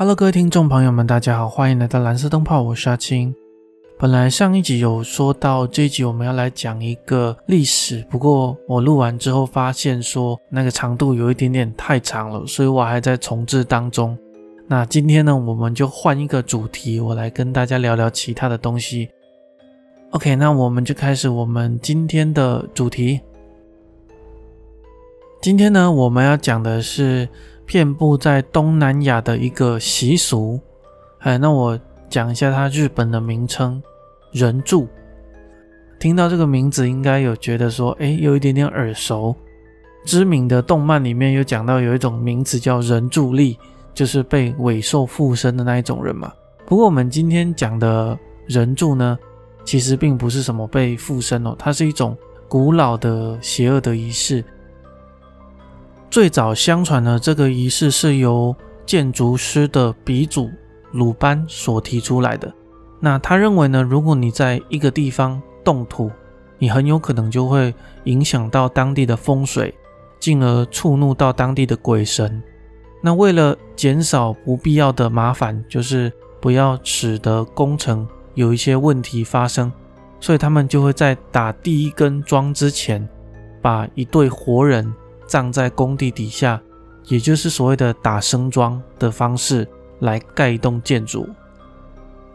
Hello，各位听众朋友们，大家好，欢迎来到蓝色灯泡，我是阿青。本来上一集有说到这一集我们要来讲一个历史，不过我录完之后发现说那个长度有一点点太长了，所以我还在重置当中。那今天呢，我们就换一个主题，我来跟大家聊聊其他的东西。OK，那我们就开始我们今天的主题。今天呢，我们要讲的是。遍布在东南亚的一个习俗，哎，那我讲一下它日本的名称——人柱。听到这个名字，应该有觉得说，哎，有一点点耳熟。知名的动漫里面有讲到有一种名字叫人柱力，就是被尾兽附身的那一种人嘛。不过我们今天讲的人柱呢，其实并不是什么被附身哦，它是一种古老的邪恶的仪式。最早相传呢，这个仪式是由建筑师的鼻祖鲁班所提出来的。那他认为呢，如果你在一个地方动土，你很有可能就会影响到当地的风水，进而触怒到当地的鬼神。那为了减少不必要的麻烦，就是不要使得工程有一些问题发生，所以他们就会在打第一根桩之前，把一对活人。葬在工地底下，也就是所谓的打生桩的方式来盖一栋建筑。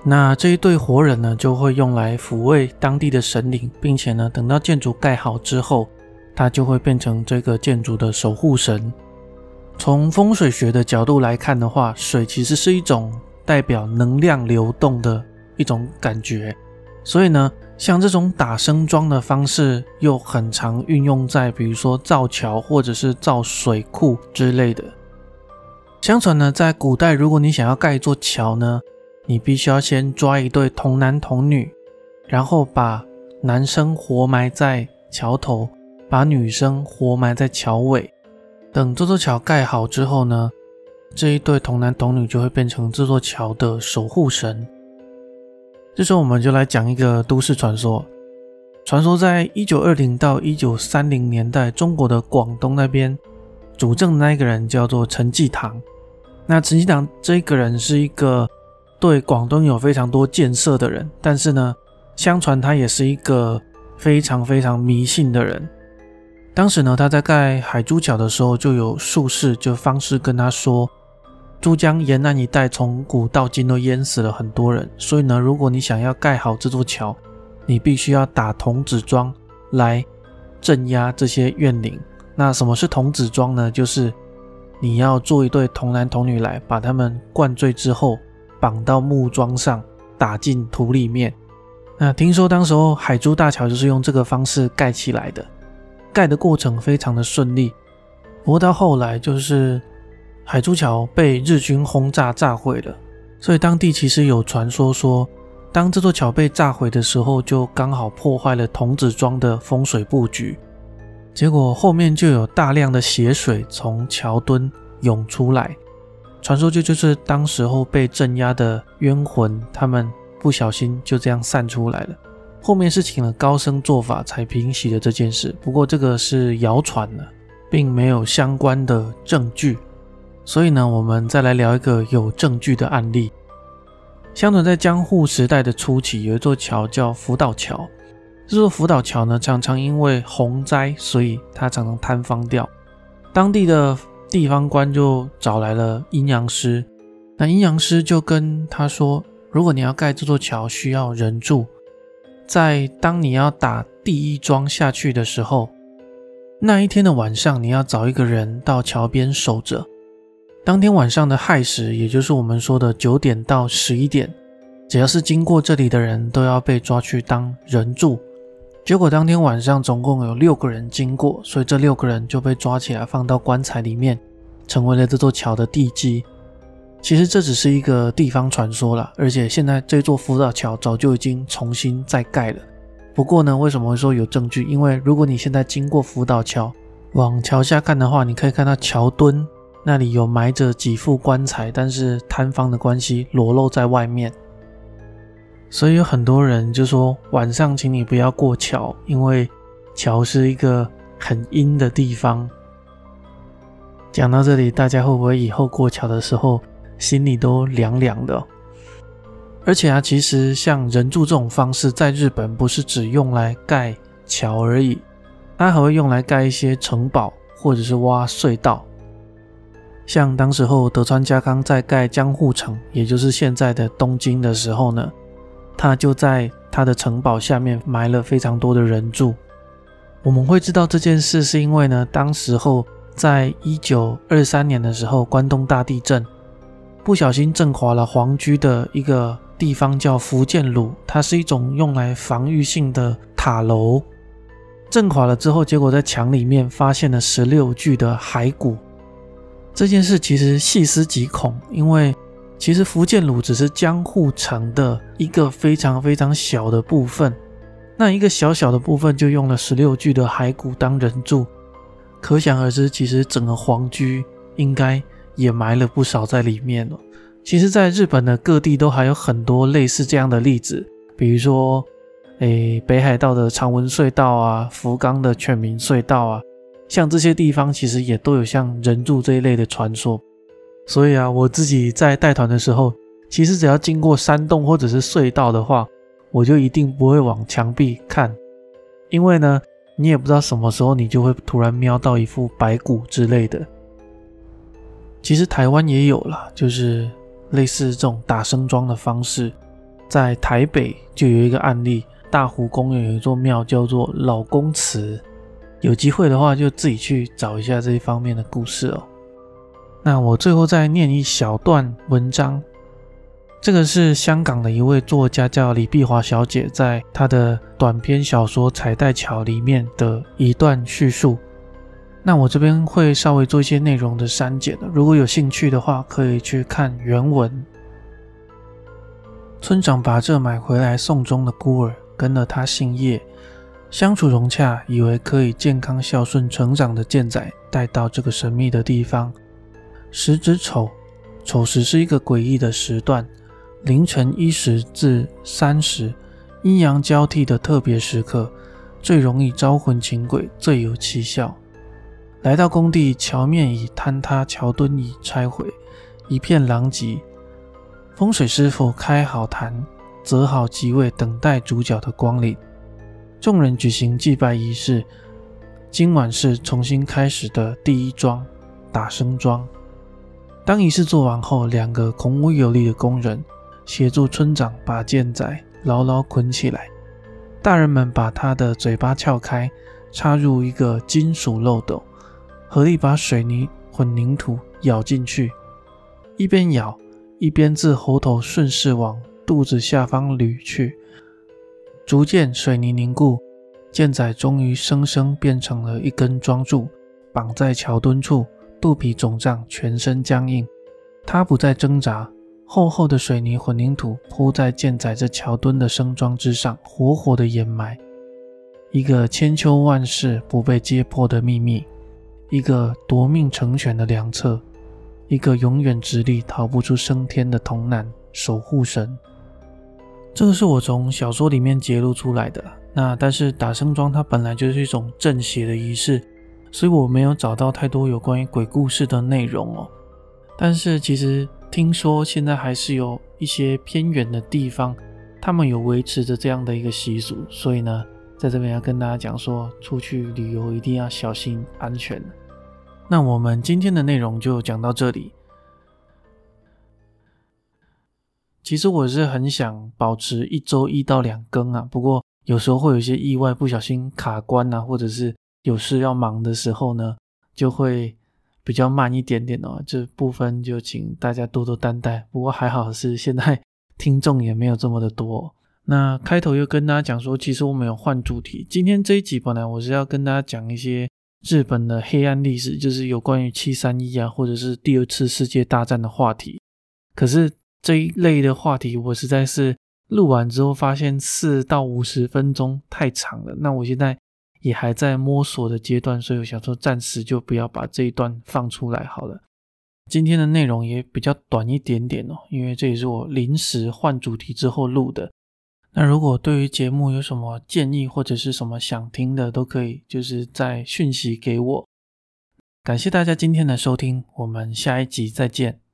那这一对活人呢，就会用来抚慰当地的神灵，并且呢，等到建筑盖好之后，他就会变成这个建筑的守护神。从风水学的角度来看的话，水其实是一种代表能量流动的一种感觉，所以呢。像这种打生桩的方式，又很常运用在比如说造桥或者是造水库之类的。相传呢，在古代，如果你想要盖一座桥呢，你必须要先抓一对童男童女，然后把男生活埋在桥头，把女生活埋在桥尾。等这座桥盖好之后呢，这一对童男童女就会变成这座桥的守护神。这时候我们就来讲一个都市传说。传说在一九二零到一九三零年代，中国的广东那边主政的那个人叫做陈济棠。那陈济棠这个人是一个对广东有非常多建设的人，但是呢，相传他也是一个非常非常迷信的人。当时呢，他在盖海珠桥的时候，就有术士就方士跟他说。珠江沿岸一带从古到今都淹死了很多人，所以呢，如果你想要盖好这座桥，你必须要打童子桩来镇压这些怨灵。那什么是童子桩呢？就是你要做一对童男童女来，把他们灌醉之后绑到木桩上，打进土里面。那听说当时候海珠大桥就是用这个方式盖起来的，盖的过程非常的顺利。不过到后来就是。海珠桥被日军轰炸炸毁了，所以当地其实有传说说，当这座桥被炸毁的时候，就刚好破坏了童子庄的风水布局，结果后面就有大量的血水从桥墩涌出来，传说就就是当时候被镇压的冤魂，他们不小心就这样散出来了。后面是请了高僧做法才平息了这件事，不过这个是谣传的，并没有相关的证据。所以呢，我们再来聊一个有证据的案例。相传在江户时代的初期，有一座桥叫福岛桥。这座福岛桥呢，常常因为洪灾，所以它常常坍方掉。当地的地方官就找来了阴阳师，那阴阳师就跟他说：如果你要盖这座桥，需要人住，在当你要打第一桩下去的时候，那一天的晚上，你要找一个人到桥边守着。当天晚上的亥时，也就是我们说的九点到十一点，只要是经过这里的人都要被抓去当人柱。结果当天晚上总共有六个人经过，所以这六个人就被抓起来放到棺材里面，成为了这座桥的地基。其实这只是一个地方传说了，而且现在这座福岛桥早就已经重新再盖了。不过呢，为什么会说有证据？因为如果你现在经过福岛桥，往桥下看的话，你可以看到桥墩。那里有埋着几副棺材，但是坍方的关系裸露在外面，所以有很多人就说晚上请你不要过桥，因为桥是一个很阴的地方。讲到这里，大家会不会以后过桥的时候心里都凉凉的。而且啊，其实像人柱这种方式，在日本不是只用来盖桥而已，它还会用来盖一些城堡或者是挖隧道。像当时候德川家康在盖江户城，也就是现在的东京的时候呢，他就在他的城堡下面埋了非常多的人柱。我们会知道这件事，是因为呢，当时候在一九二三年的时候，关东大地震，不小心震垮了皇居的一个。地方叫福建鲁，它是一种用来防御性的塔楼。震垮了之后，结果在墙里面发现了十六具的骸骨。这件事其实细思极恐，因为其实福建鲁只是江户城的一个非常非常小的部分，那一个小小的部分就用了十六具的骸骨当人柱，可想而知，其实整个皇居应该也埋了不少在里面了。其实，在日本的各地都还有很多类似这样的例子，比如说，诶，北海道的长文隧道啊，福冈的犬鸣隧道啊，像这些地方，其实也都有像人柱这一类的传说。所以啊，我自己在带团的时候，其实只要经过山洞或者是隧道的话，我就一定不会往墙壁看，因为呢，你也不知道什么时候你就会突然瞄到一副白骨之类的。其实台湾也有了，就是。类似这种打声桩的方式，在台北就有一个案例，大湖公园有一座庙叫做老公祠，有机会的话就自己去找一下这一方面的故事哦。那我最后再念一小段文章，这个是香港的一位作家叫李碧华小姐在她的短篇小说《彩带桥》里面的一段叙述。那我这边会稍微做一些内容的删减的，如果有兴趣的话，可以去看原文。村长把这买回来送终的孤儿跟了他姓叶，相处融洽，以为可以健康孝顺成长的健仔带到这个神秘的地方。时值丑，丑时是一个诡异的时段，凌晨一时至三时，阴阳交替的特别时刻，最容易招魂请鬼，最有奇效。来到工地，桥面已坍塌，桥墩已拆毁，一片狼藉。风水师傅开好坛，择好吉位，等待主角的光临。众人举行祭拜仪式。今晚是重新开始的第一桩打生桩。当仪式做完后，两个孔武有力的工人协助村长把健仔牢牢捆起来。大人们把他的嘴巴撬开，插入一个金属漏斗。合力把水泥混凝土咬进去，一边咬一边自喉头顺势往肚子下方捋去。逐渐水泥凝固，健仔终于生生变成了一根桩柱，绑在桥墩处，肚皮肿胀，全身僵硬。他不再挣扎，厚厚的水泥混凝土铺在健仔这桥墩的生桩之上，活活的掩埋一个千秋万世不被揭破的秘密。一个夺命成全的良策，一个永远直立逃不出升天的童男守护神。这个是我从小说里面揭露出来的。那但是打生桩它本来就是一种正邪的仪式，所以我没有找到太多有关于鬼故事的内容哦。但是其实听说现在还是有一些偏远的地方，他们有维持着这样的一个习俗，所以呢。在这边要跟大家讲说，出去旅游一定要小心安全。那我们今天的内容就讲到这里。其实我是很想保持一周一到两更啊，不过有时候会有一些意外，不小心卡关啊，或者是有事要忙的时候呢，就会比较慢一点点哦。这部分就请大家多多担待。不过还好是现在听众也没有这么的多。那开头又跟大家讲说，其实我们有换主题。今天这一集本来我是要跟大家讲一些日本的黑暗历史，就是有关于七三一啊，或者是第二次世界大战的话题。可是这一类的话题，我实在是录完之后发现四到五十分钟太长了。那我现在也还在摸索的阶段，所以我想说暂时就不要把这一段放出来好了。今天的内容也比较短一点点哦，因为这也是我临时换主题之后录的。那如果对于节目有什么建议或者是什么想听的，都可以就是在讯息给我。感谢大家今天的收听，我们下一集再见。